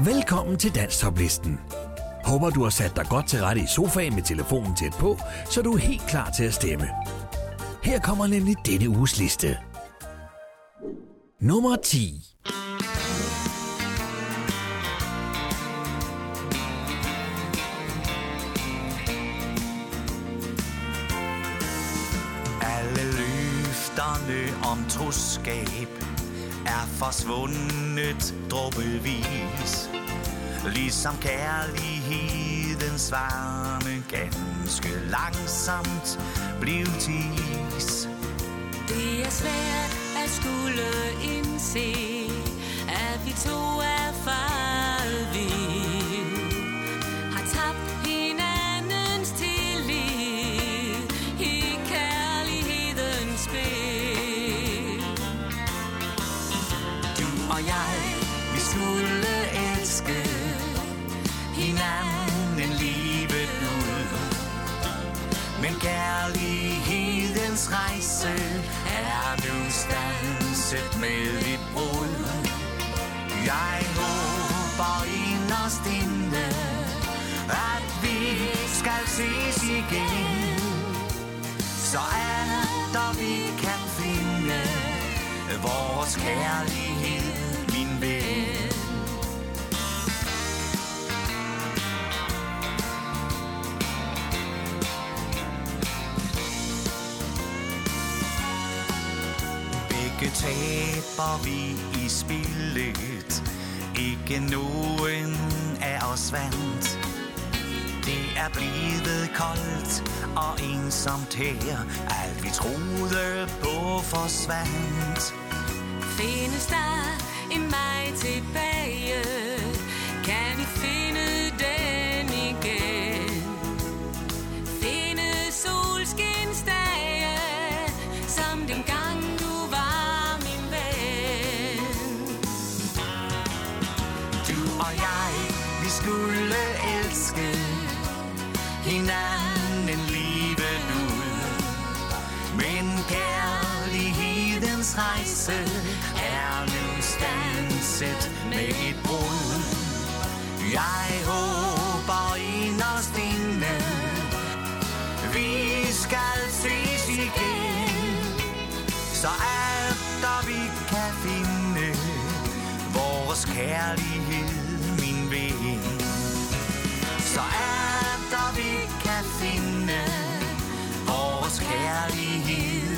Velkommen til Danstoplisten. Håber du har sat dig godt til rette i sofaen med telefonen tæt på, så du er helt klar til at stemme. Her kommer nemlig denne uges liste. Nummer 10. Alle løfterne om troskab er forsvundet dråbevis. Ligesom kærlighedens varme ganske langsomt blev til is Det er svært at skulle indse, at vi to er far. Sæt med et brud. Jeg håber inderst inde, at vi skal ses igen. Så alt der vi kan finde vores kærlighed, taber vi i spillet. Ikke nogen af os vandt. Det er blevet koldt og ensomt her. Alt vi troede på forsvandt. Findes der en mig tilbage? Stanset med et brud. Jeg håber inderst inde, vi skal ses igen. Så at vi kan finde vores kærlighed, min ven. Så at vi kan finde vores kærlighed.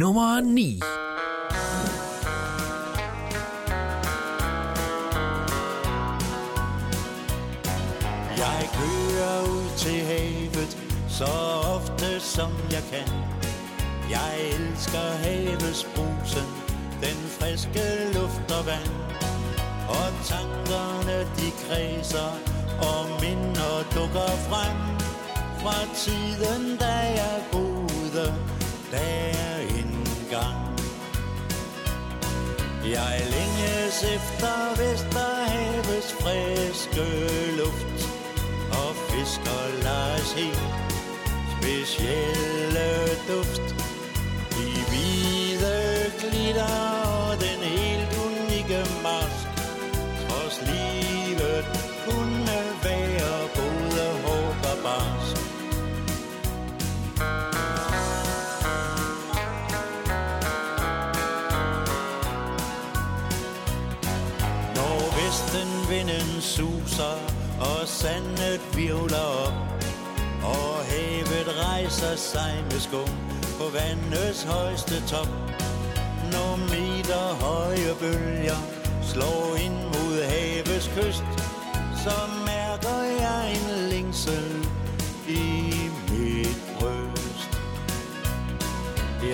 Nummer 9. Jeg kører ud til havet så ofte som jeg kan. Jeg elsker havets brusen, den friske luft og vand. Og tankerne de kredser, og minder dukker frem. Fra tiden, da jeg boede der Jeg længes efter Vesterhavets friske luft Og fisker Lars helt specielle duft. De hvide glitter sandet virvler op Og havet rejser sig med skum på vandets højeste top. Når meter høje bølger slår ind mod havets kyst Så mærker jeg en længsel i mit bryst.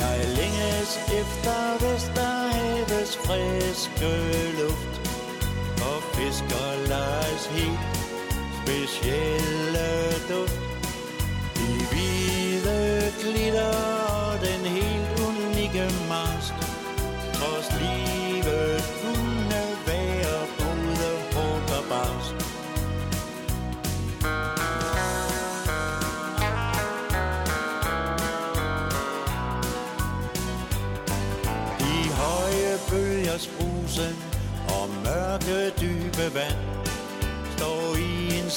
Jeg længes efter Vesterhavets friske luft Og fisker Lars helt specielle duft De hvide glitter og den helt unikke mask. Trods livet kunne være både hårdt og barsk. De høje bølgers brusen og mørke dybe vand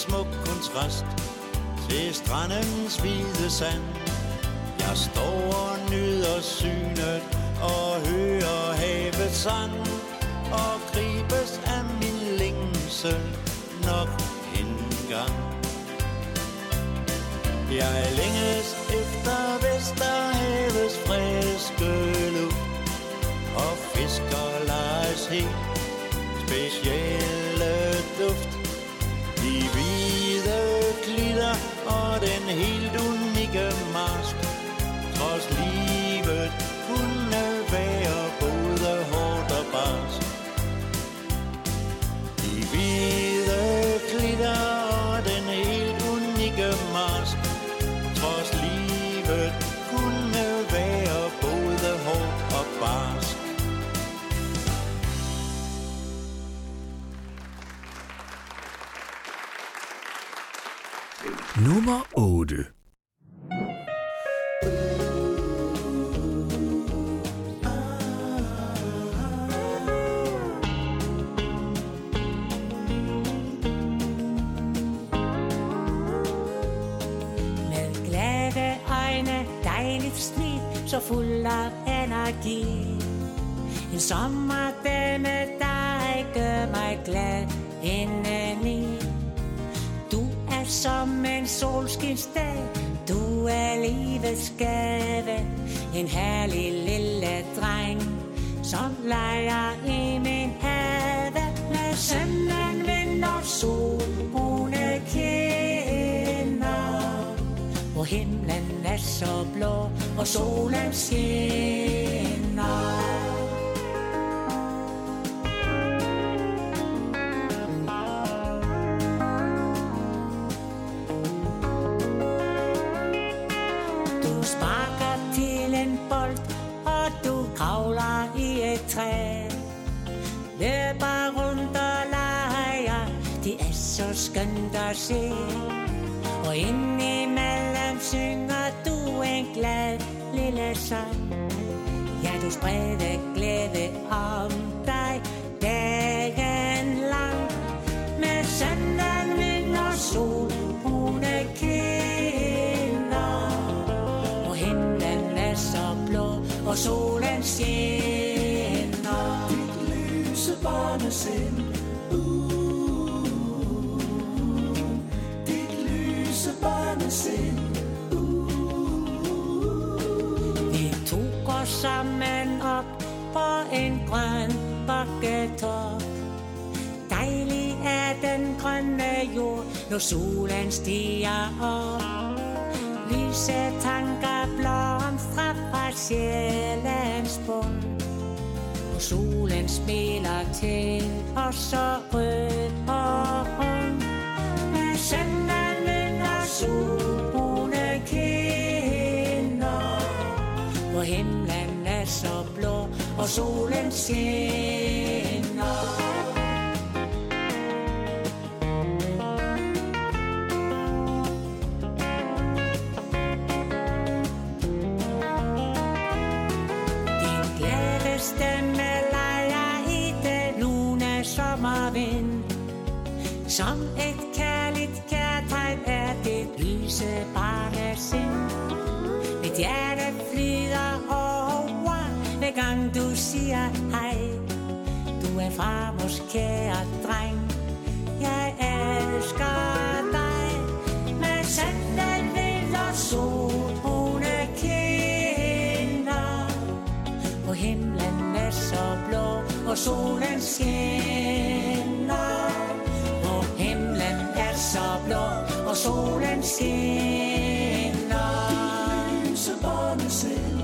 smuk kontrast til strandens hvide sand. Jeg står og nyder synet og hører havets sang og gribes af min længsel nok en gang. Jeg længes efter Vesterhavets friske luft og fisker lejes helt specielle duft tider og den helt unikke til bold, og du kravler i et træ. Løber rundt og leger, det er så skønt at se. Og indimellem synger du en glad lille sang. Ja, du spreder glæde om hvor solen skinner. lyse barnesind uh, Dit lyse barnesind uh. Vi tog os sammen op på en grøn bakketop. Dejlig er den grønne jord, når solen stiger op. Lyse tanker blomstrer fra sjælens bund. Og solen smiler til os så rød og ung. Med søndagen og solbrune kinder. Hvor himlen er så blå, og solen skinner. Som et kærligt kærtegn er det lyse barnesind. Mit hjerte flyder over, hver gang du siger hej. Du er farmors kære dreng, jeg elsker dig. Med sanden vind og sol, kinder. Himlen er så blå, og solen skinner. Så blå, og solen skinner. Lyser båndet selv.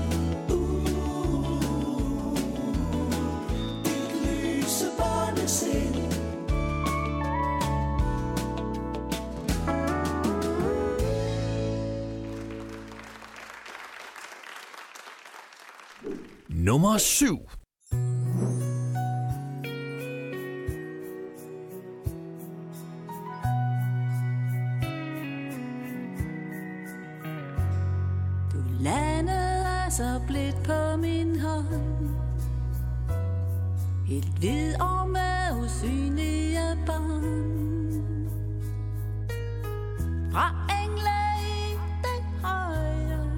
Dit Nummer 7. Vid om med usynlige bånd Fra engle i den højre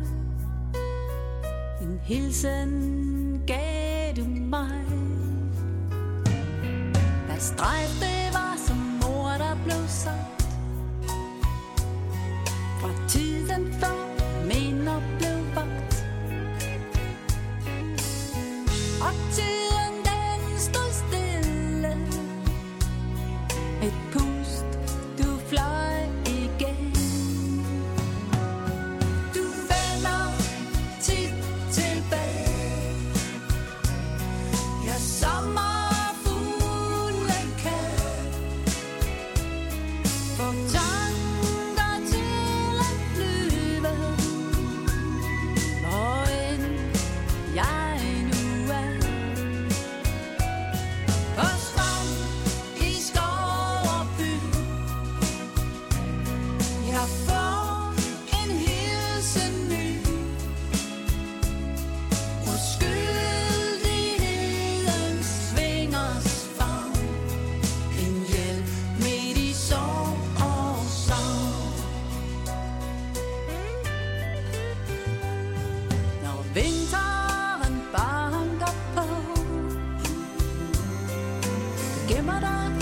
En hilsen gav du mig. Der strejfte quemarán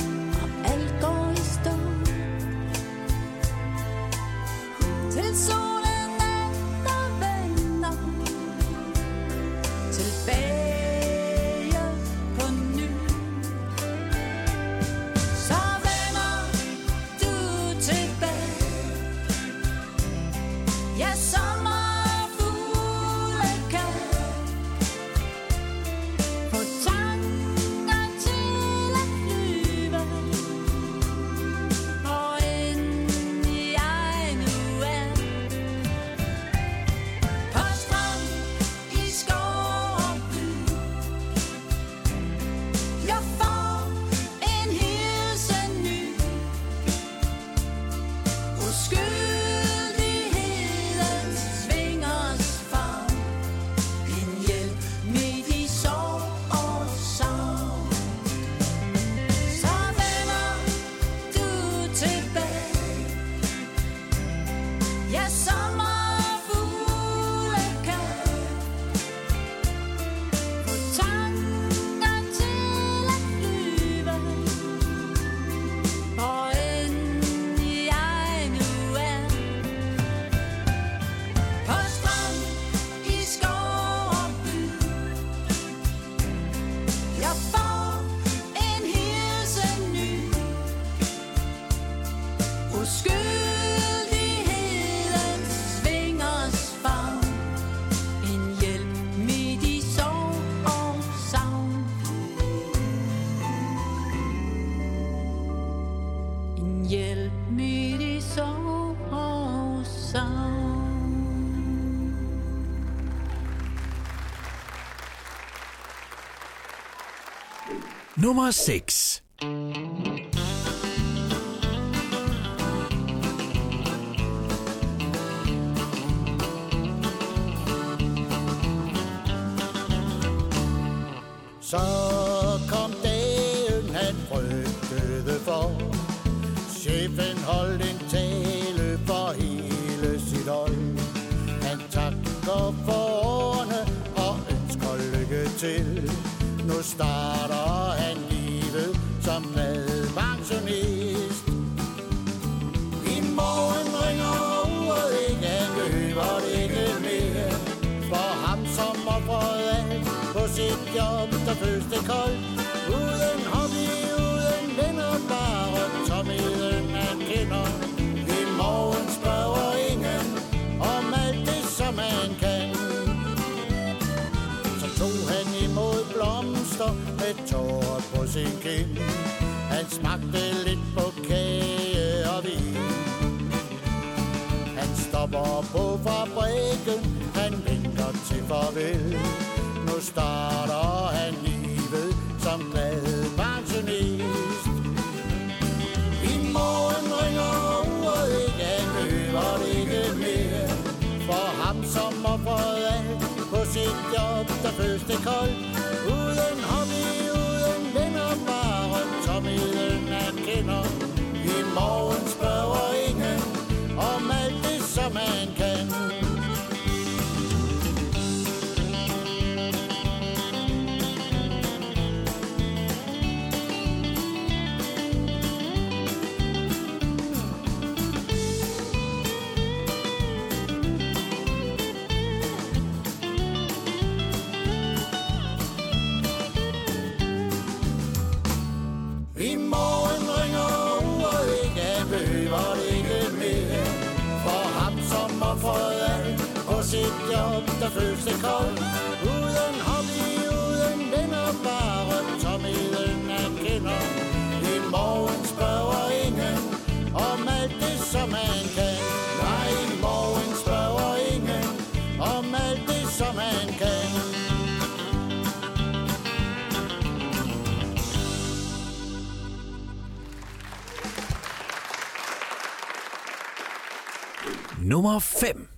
Nummer 6 han imod blomster med tårer på sin kind. Han smagte lidt på kage og vin. Han stopper på fabrikken, han vinker til farvel. Nu starter han livet som glad pensionist. I morgen ringer uret ikke, han løber ikke mere. For ham som offeret sind jag, där först är koldt og føles det koldt. Uden hobby, uden venner, bare tomheden er kender. I morgen spørger ingen om alt det, som man kan. Nej, i morgen spørger ingen om alt det, som man kan. Nummer 5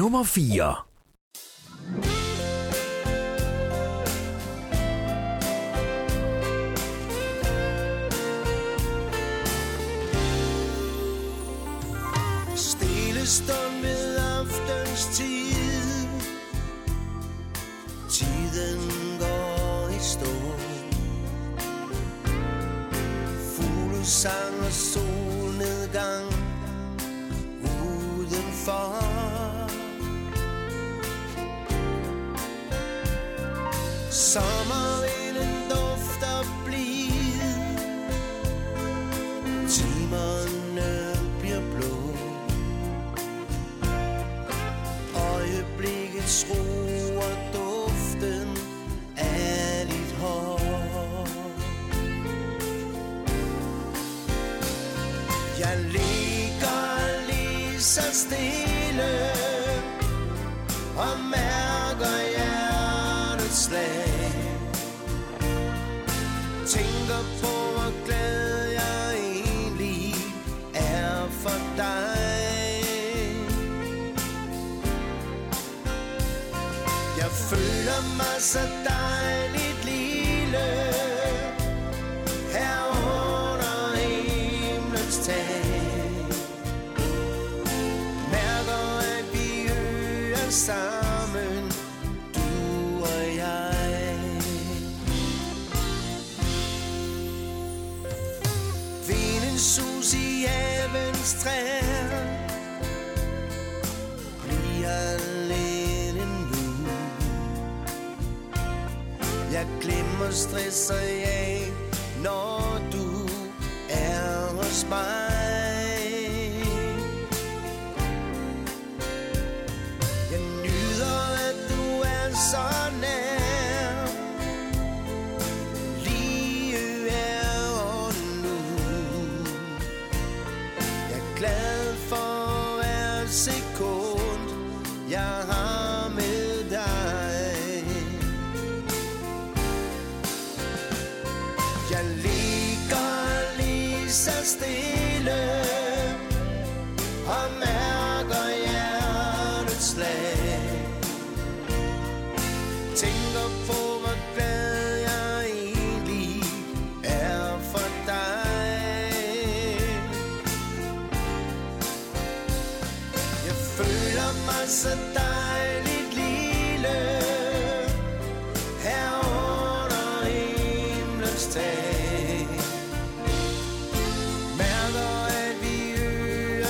nummer 4. Stille stund ved aftens tid. Tiden går i stå. Fuglesang og solnedgang. Uden Udenfor summer. side.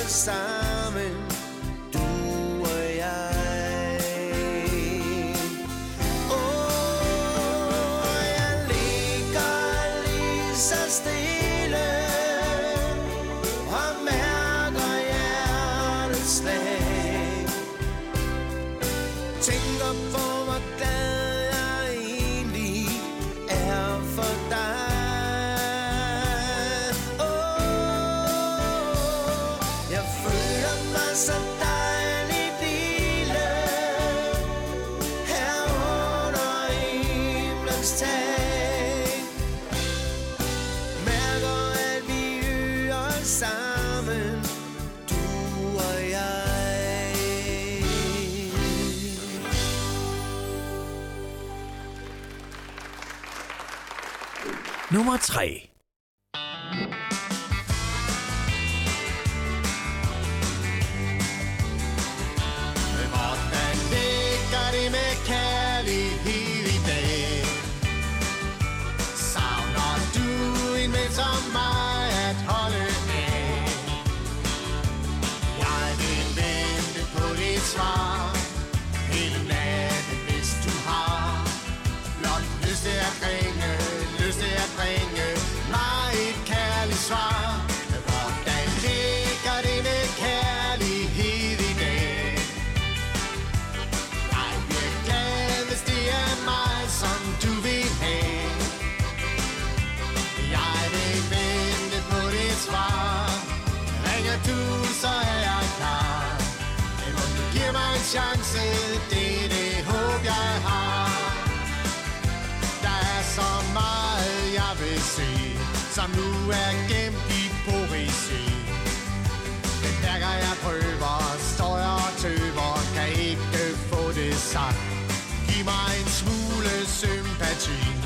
sign. Partei. som nu er gemt i poesi. Men hver gang jeg prøver, står jeg og tøver, kan ikke få det sagt. Giv mig en smule sympati.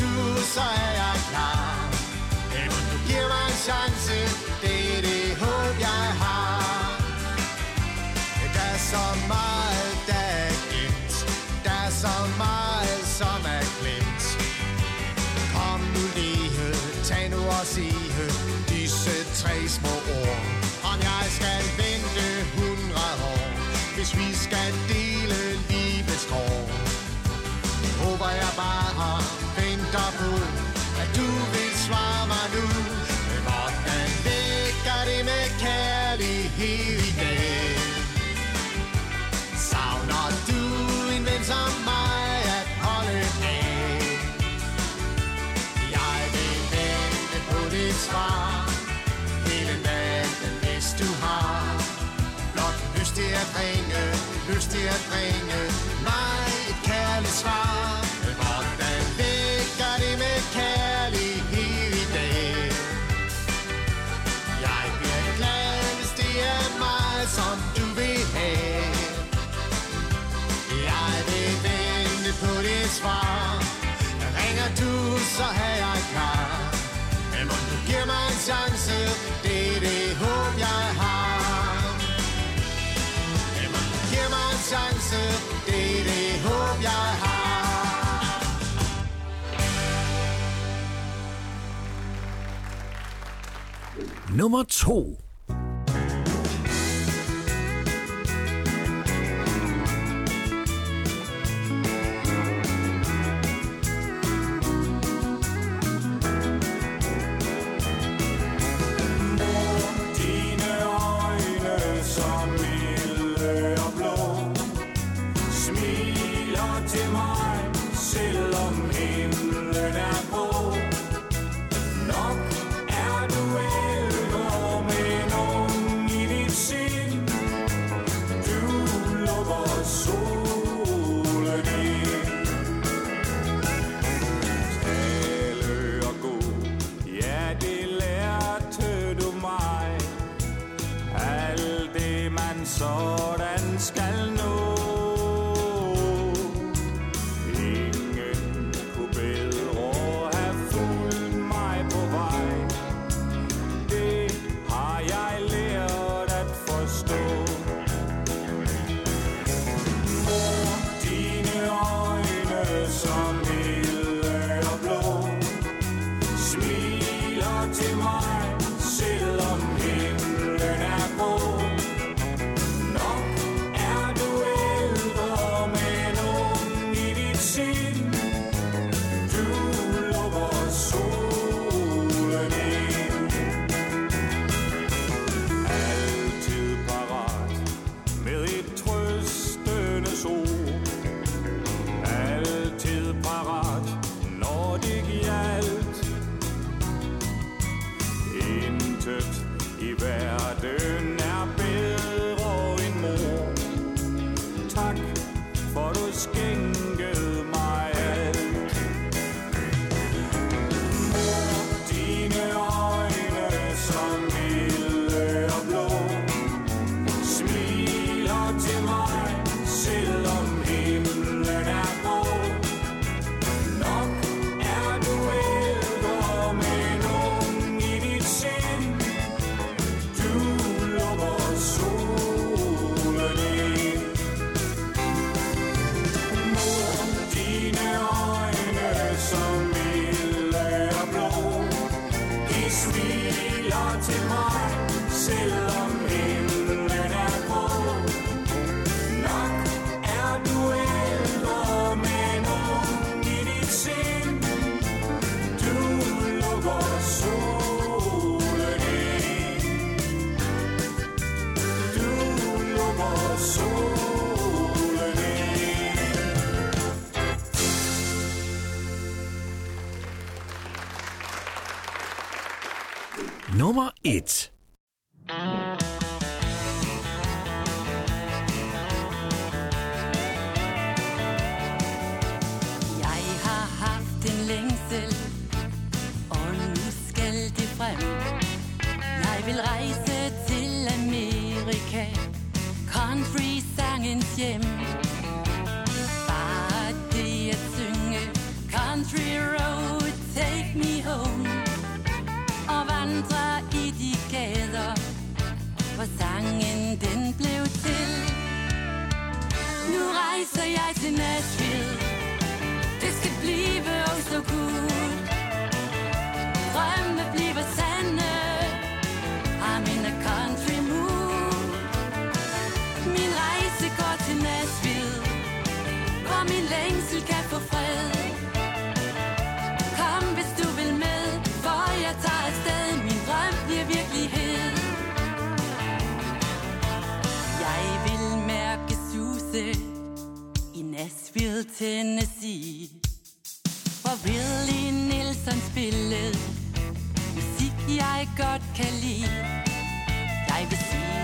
du, så er jeg klar Men hey, du giver mig en chance, det er det håb, jeg har Der er så meget, der er gemt Der er så meget, som er glemt Kom nu lige, tag nu og sige Disse tre små ord Om jeg skal vente 100 år Hvis vi skal dele livets kår Håber jeg bare har der bud At du vil svare mig nu Men hvordan ligger det med kærlighed i dag? Savner du en ven som mig at holde af? Jeg vil vente på dit svar Hele natten, hvis du har Blot lyst til at ringe, lyst til at ringe svar. Ringer du, så har jeg klar. Men må du giver mig en chance. Det er det håb, jeg har. Men må du giver mig en chance. Det er det håb, jeg har. Nummer 2 It's. jeg godt kan lide. Jeg vil sige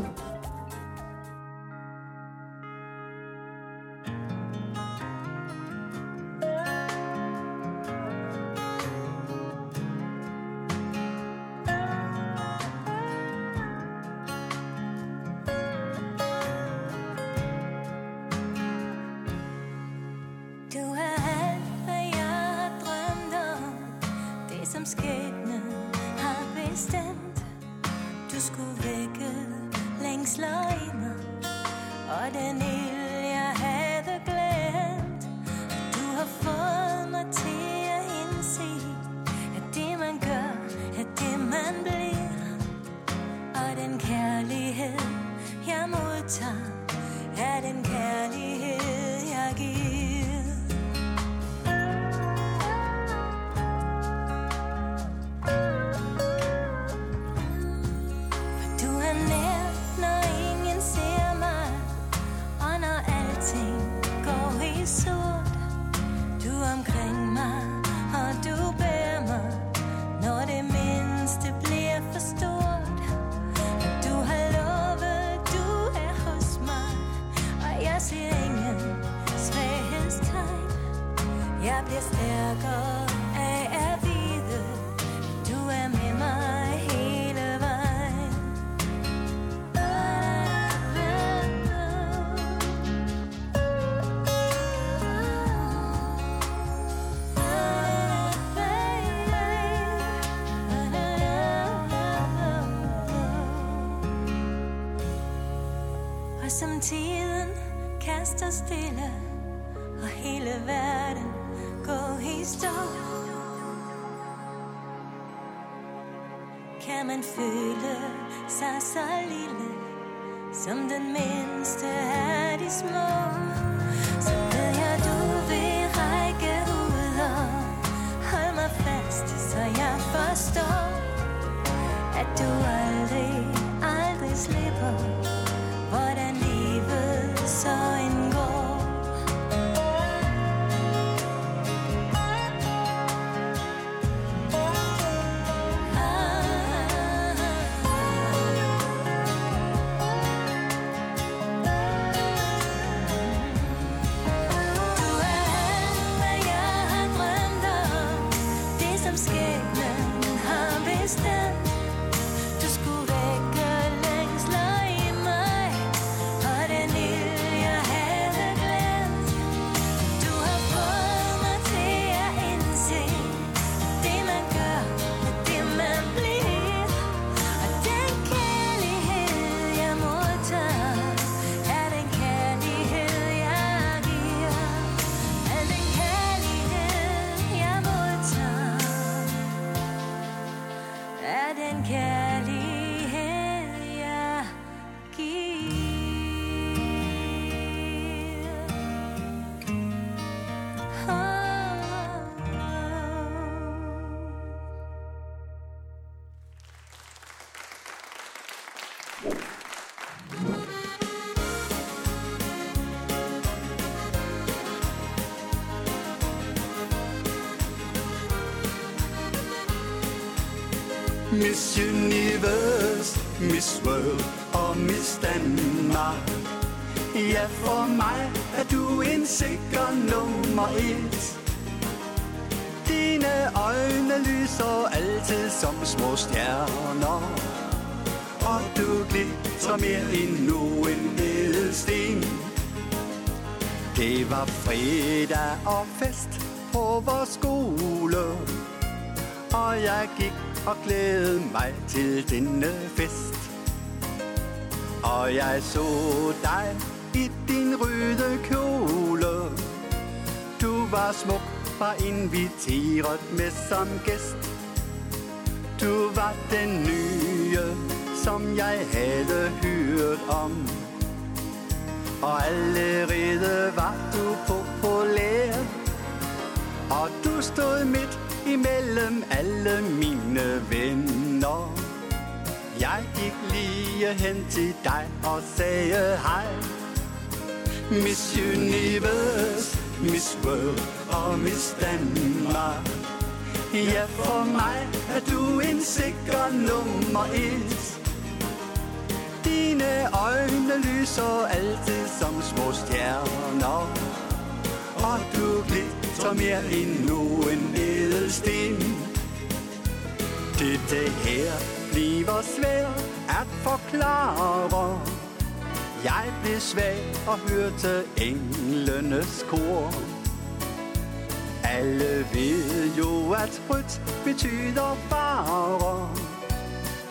Som tiden kaster stille Og hele verden går i stå. Kan man føle sig så lille Som den mindste af de små? Miss Universe, Miss World og Miss Danmark. Ja, for mig er du en sikker nummer et. Dine øjne lyser altid som små stjerner. Og du glitrer mere end nogen ædelsten. Det var fredag og fest på vores skole. Og jeg gik og glæde mig til denne fest. Og jeg så dig i din røde kjole. Du var smuk, var inviteret med som gæst. Du var den nye, som jeg havde hørt om. Og allerede var du populær. Og du stod midt imellem alle mine venner. Jeg gik lige hen til dig og sagde hej. Miss Universe, Miss World og Miss Danmark. Ja, for mig er du en sikker nummer et. Dine øjne lyser altid som små stjerner. Og du glitter mere end sten Det her bliver svært at forklare. Jeg blev svag og hørte englenes kor. Alle ved jo, at rødt betyder fare.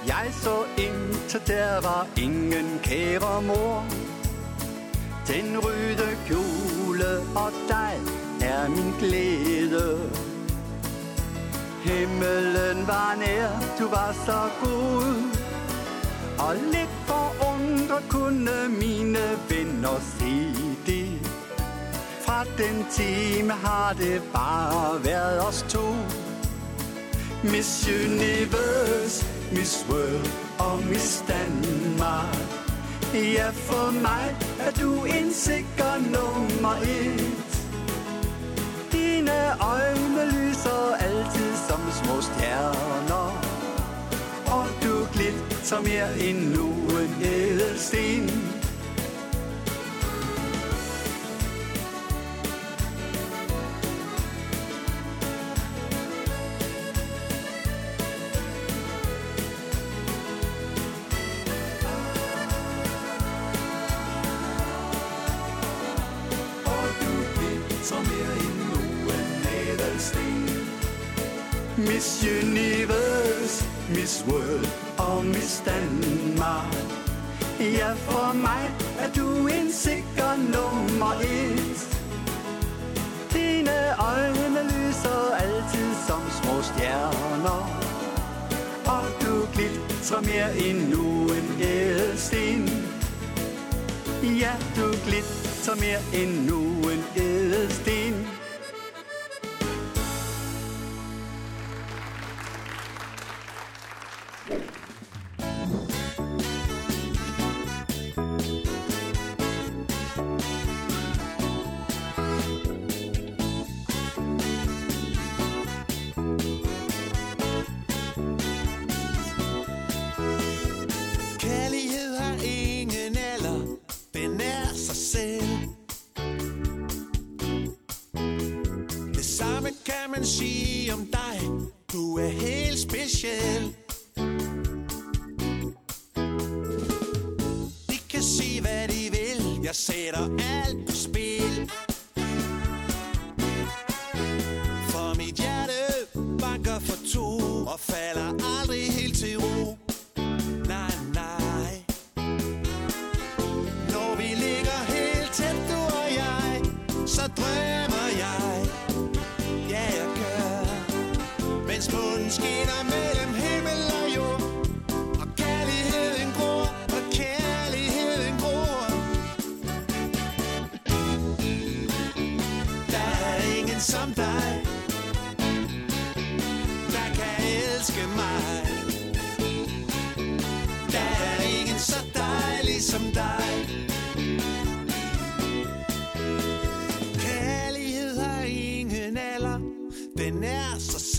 Jeg så indtil der var ingen kære mor. Den røde kjole og dig er min glæde. Himmelen var nær, du var så god. Og lidt forundret kunne mine venner se det. Fra den time har det bare været os to. Miss Universe, Miss World og Miss Danmark. Ja, for mig er du en sikker nummer et. Dine øjne lyser altid små stjerner. Og du glitter mere end nogen ædelsten. Miss Universe, Miss World og Miss Danmark. Ja, for mig er du en sikker nummer et. Dine øjne lyser altid som små stjerner. Og du glitrer mere end nogen ædelsten. Ja, du glitrer mere end nogen ædelsten.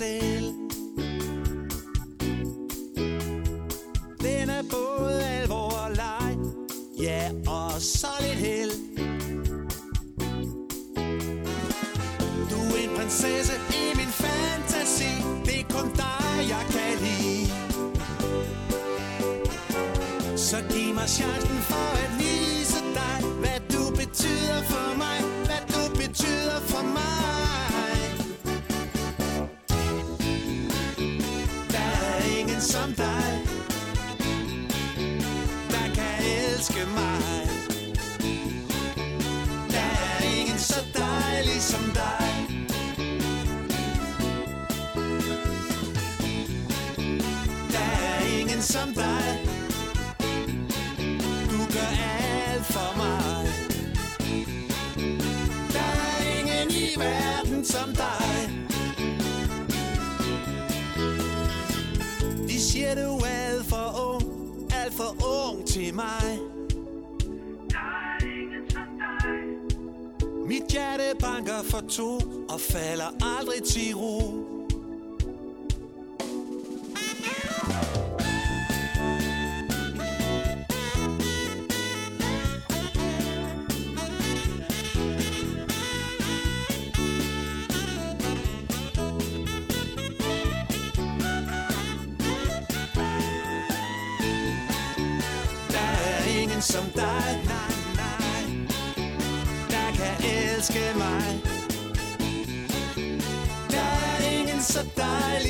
Selv. Den er både alvor og leg. Ja, og så lidt held. Du er en prinsesse i min fantasi. Det er kun dig, jeg kan lide. Så giv mig chancen for Siger du alt for ung, alt for ung til mig. Der er ingen Mit hjerte banker for to og falder aldrig til ro.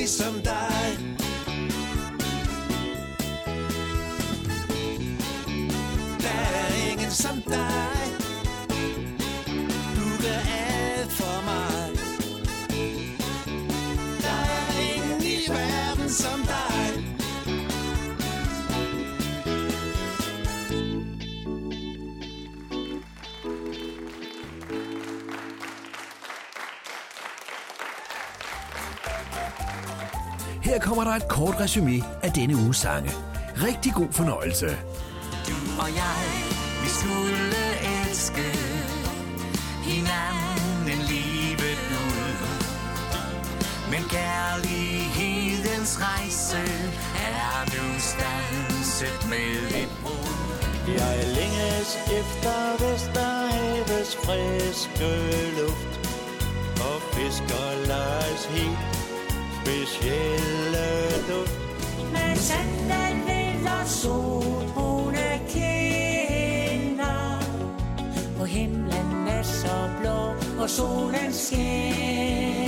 see some die. Dying and some die. kommer der et kort resume af denne uges sange. Rigtig god fornøjelse. Du og jeg, vi skulle elske hinanden livet ud. Men kærlighedens rejse er nu stanset med et brud. Jeg længes efter Vesterhavets friske luft og fiskerlejs helt specielle duft. Men sanden vil og solbrune kinder. På himlen er så blå, og solen skinner.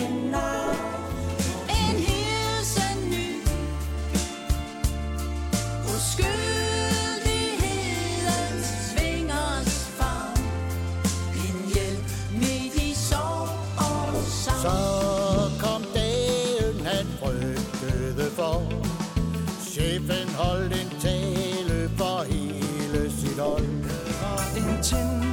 chefen holdt en tale for hele sit hold. Det var en tænd